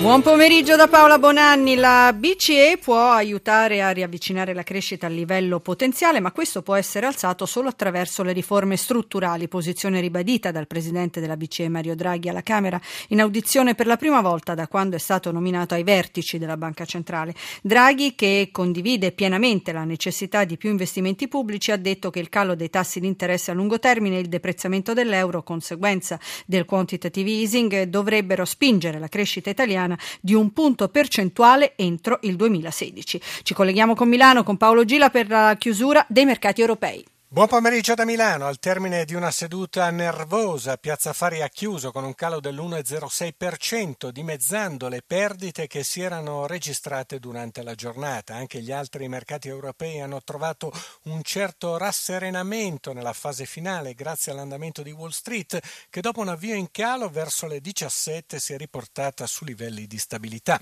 Buon pomeriggio da Paola Bonanni. La BCE può aiutare a riavvicinare la crescita al livello potenziale, ma questo può essere alzato solo attraverso le riforme strutturali, posizione ribadita dal presidente della BCE Mario Draghi alla Camera in audizione per la prima volta da quando è stato nominato ai vertici della Banca Centrale. Draghi, che condivide pienamente la necessità di più investimenti pubblici, ha detto che il calo dei tassi di interesse a lungo termine e il deprezzamento dell'euro, conseguenza del quantitative easing, dovrebbero spingere la crescita italiana italiana di un punto percentuale entro il 2016. Ci colleghiamo con Milano con Paolo Gila per la chiusura dei mercati europei. Buon pomeriggio da Milano. Al termine di una seduta nervosa, Piazza Fari ha chiuso con un calo dell'1,06%, dimezzando le perdite che si erano registrate durante la giornata. Anche gli altri mercati europei hanno trovato un certo rasserenamento nella fase finale grazie all'andamento di Wall Street, che dopo un avvio in calo verso le 17 si è riportata su livelli di stabilità.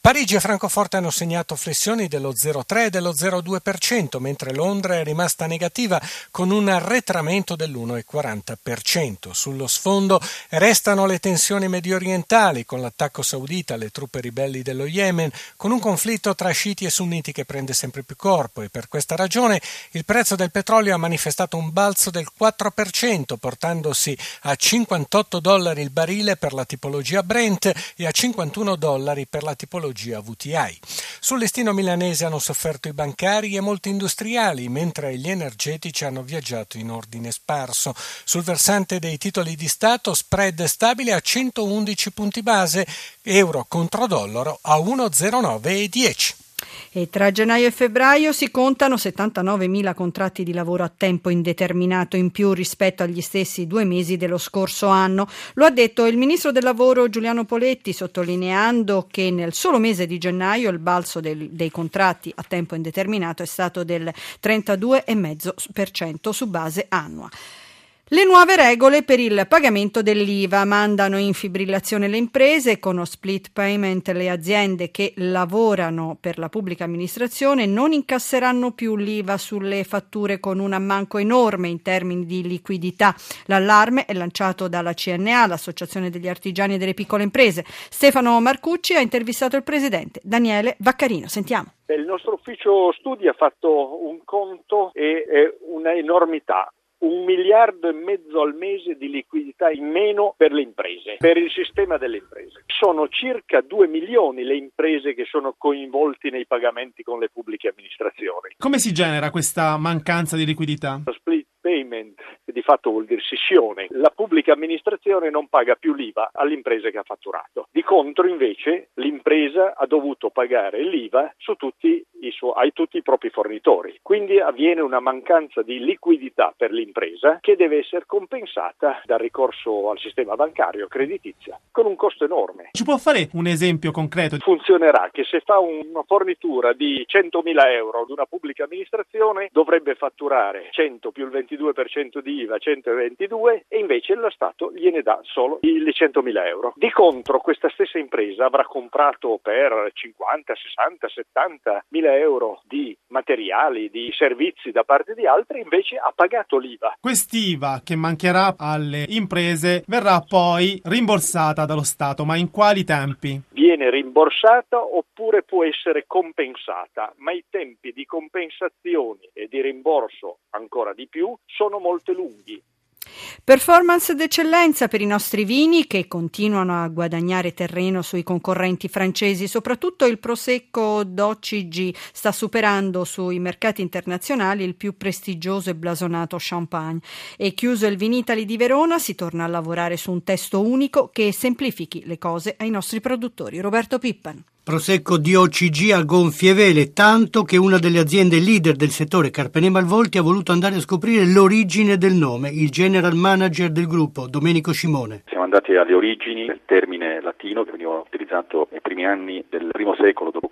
Parigi e Francoforte hanno segnato flessioni dello 0,3 e dello 0,2%, mentre Londra è rimasta negativa con un arretramento dell'1,40%. Sullo sfondo restano le tensioni medio orientali con l'attacco saudita alle truppe ribelli dello Yemen, con un conflitto tra sciiti e sunniti che prende sempre più corpo e per questa ragione il prezzo del petrolio ha manifestato un balzo del 4%, portandosi a 58 dollari il barile per la tipologia Brent e a 51 dollari per la tipologia VTI. Sul listino milanese hanno sofferto i bancari e molti industriali, mentre gli energetici politici hanno viaggiato in ordine sparso. Sul versante dei titoli di Stato, spread stabile a 111 punti base, euro contro dollaro a 1,0910. E tra gennaio e febbraio si contano 79.000 contratti di lavoro a tempo indeterminato in più rispetto agli stessi due mesi dello scorso anno. Lo ha detto il ministro del lavoro Giuliano Poletti, sottolineando che nel solo mese di gennaio il balzo del, dei contratti a tempo indeterminato è stato del 32,5% su base annua. Le nuove regole per il pagamento dell'IVA mandano in fibrillazione le imprese con split payment le aziende che lavorano per la pubblica amministrazione non incasseranno più l'IVA sulle fatture con un ammanco enorme in termini di liquidità. L'allarme è lanciato dalla CNA, l'Associazione degli Artigiani e delle Piccole Imprese. Stefano Marcucci ha intervistato il presidente Daniele Vaccarino. Sentiamo. Il nostro ufficio studi ha fatto un conto e è una enormità un miliardo e mezzo al mese di liquidità in meno per le imprese, per il sistema delle imprese. Sono circa 2 milioni le imprese che sono coinvolti nei pagamenti con le pubbliche amministrazioni. Come si genera questa mancanza di liquidità? Lo split payment di fatto vuol dire scissione. La pubblica amministrazione non paga più l'IVA all'impresa che ha fatturato. Di contro invece l'impresa ha dovuto pagare l'IVA su tutti i, suoi, ai tutti i propri fornitori. Quindi avviene una mancanza di liquidità per l'impresa che deve essere compensata dal ricorso al sistema bancario creditizia con un costo enorme. Ci può fare un esempio concreto? Funzionerà che se fa una fornitura di 100.000 euro ad una pubblica amministrazione dovrebbe fatturare 100 più il 22% di IVA 122 e invece lo Stato gliene dà solo le 100.000 euro. Di contro questa stessa impresa avrà comprato per 50, 60, 70 mila euro di materiali, di servizi da parte di altri, invece ha pagato l'IVA. Quest'IVA che mancherà alle imprese verrà poi rimborsata dallo Stato, ma in quali tempi? Viene rimborsata oppure può essere compensata, ma i tempi di compensazioni e di rimborso ancora di più sono molto lunghi. Performance d'eccellenza per i nostri vini che continuano a guadagnare terreno sui concorrenti francesi, soprattutto il Prosecco d'OCG sta superando sui mercati internazionali il più prestigioso e blasonato champagne. E chiuso il Vinitali di Verona si torna a lavorare su un testo unico che semplifichi le cose ai nostri produttori. Roberto Pippan. Prosecco DOCG a gonfie vele, tanto che una delle aziende leader del settore, Carpene Malvolti, ha voluto andare a scoprire l'origine del nome, il general manager del gruppo, Domenico Scimone. Siamo andati alle origini del termine latino che veniva utilizzato nei primi anni del primo secolo d.C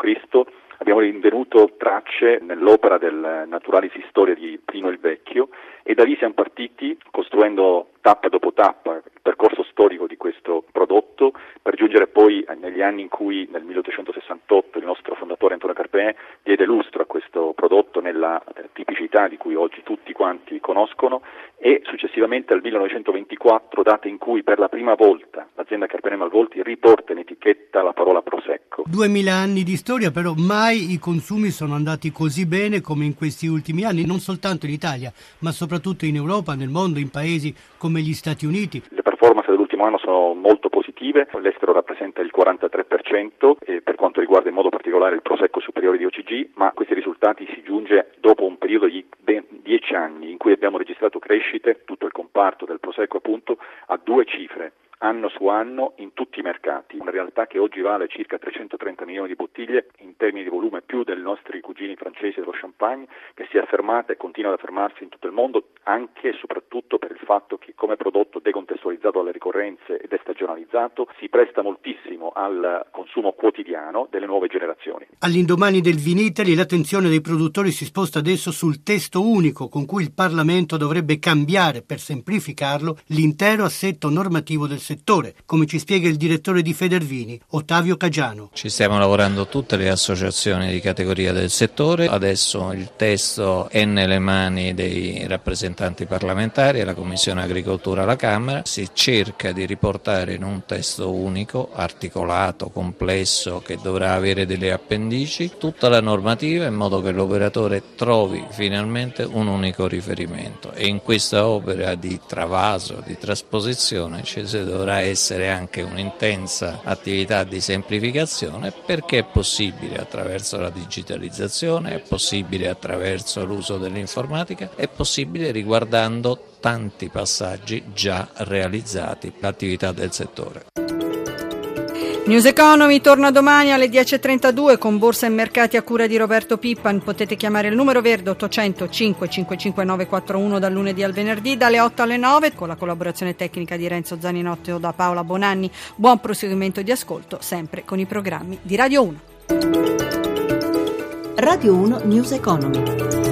abbiamo rinvenuto tracce nell'opera del Naturalis Historia di Plino il Vecchio e da lì siamo partiti costruendo tappa dopo tappa il percorso storico di questo prodotto per giungere poi negli anni in cui nel 1868 il nostro fondatore Antonio Carpè diede lustro a questo prodotto nella eh, tipicità di cui oggi tutti quanti conoscono e successivamente al 1924 data in cui per la prima volta l'azienda Carpene Malvolti riporta in etichetta la parola Prosecco. Duemila anni di storia però mai i consumi sono andati così bene come in questi ultimi anni, non soltanto in Italia ma soprattutto in Europa, nel mondo, in paesi come gli Stati Uniti. Le performance anno sono molto positive, l'estero rappresenta il 43% e per quanto riguarda in modo particolare il Prosecco superiore di OCG, ma questi risultati si giunge dopo un periodo di ben 10 anni in cui abbiamo registrato crescite, tutto il comparto del Prosecco appunto, a due cifre anno su anno in tutti i mercati, una realtà che oggi vale circa 330 milioni di bottiglie in termini di volume più dei nostri cugini francesi dello champagne, che si è affermata e continua ad affermarsi in tutto il mondo anche e soprattutto per il fatto che come prodotto decontestualizzato dalle ricorrenze ed è stagionalizzato si presta moltissimo al consumo quotidiano delle nuove generazioni. All'indomani del Vinitali l'attenzione dei produttori si sposta adesso sul testo unico con cui il Parlamento dovrebbe cambiare per semplificarlo l'intero assetto normativo del settore, come ci spiega il direttore di Federvini, Ottavio Cagiano. Ci stiamo lavorando tutte le associazioni di categoria del settore, adesso il testo è nelle mani dei rappresentanti parlamentari e la Commissione Agricoltura alla Camera, si cerca di riportare in un testo unico, articolato, complesso, che dovrà avere delle appendici, tutta la normativa in modo che l'operatore trovi finalmente un unico riferimento. E in questa opera di travaso, di trasposizione ci si dovrà essere anche un'intensa attività di semplificazione perché è possibile attraverso la digitalizzazione, è possibile attraverso l'uso dell'informatica, è possibile riguardando tanti passaggi già realizzati, l'attività del settore. News Economy torna domani alle 10.32 con Borsa e Mercati a cura di Roberto Pippan. Potete chiamare il numero verde 800 555 941 dal lunedì al venerdì dalle 8 alle 9 con la collaborazione tecnica di Renzo Zaninotto o da Paola Bonanni. Buon proseguimento di ascolto sempre con i programmi di Radio 1. Radio 1 News Economy.